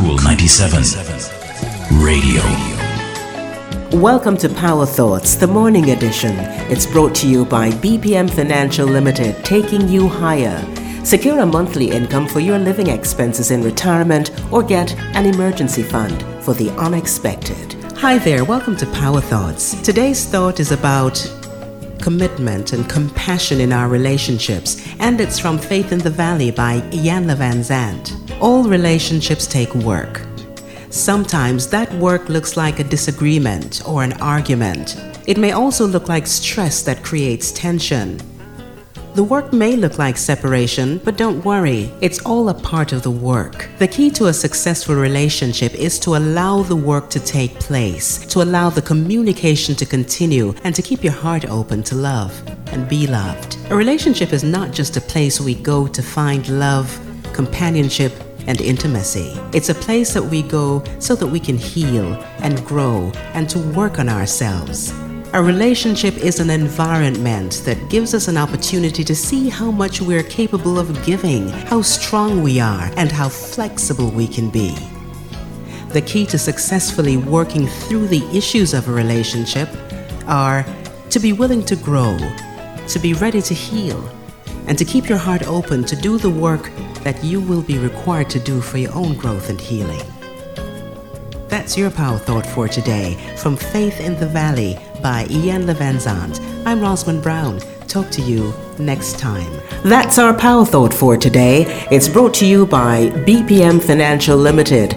Cool 97 Radio. Welcome to Power Thoughts, the morning edition. It's brought to you by BPM Financial Limited, taking you higher. Secure a monthly income for your living expenses in retirement or get an emergency fund for the unexpected. Hi there, welcome to Power Thoughts. Today's thought is about commitment and compassion in our relationships, and it's from Faith in the Valley by Iyanla Vanzant. All relationships take work. Sometimes that work looks like a disagreement or an argument. It may also look like stress that creates tension. The work may look like separation, but don't worry, it's all a part of the work. The key to a successful relationship is to allow the work to take place, to allow the communication to continue, and to keep your heart open to love and be loved. A relationship is not just a place we go to find love, companionship, and intimacy. It's a place that we go so that we can heal and grow and to work on ourselves. A relationship is an environment that gives us an opportunity to see how much we're capable of giving, how strong we are, and how flexible we can be. The key to successfully working through the issues of a relationship are to be willing to grow, to be ready to heal, and to keep your heart open to do the work that you will be required to do for your own growth and healing. That's your power thought for today from Faith in the Valley by Iyanla Vanzant. I'm Rosalind Brown. Talk to you next time. That's our power thought for today. It's brought to you by BPM Financial Limited,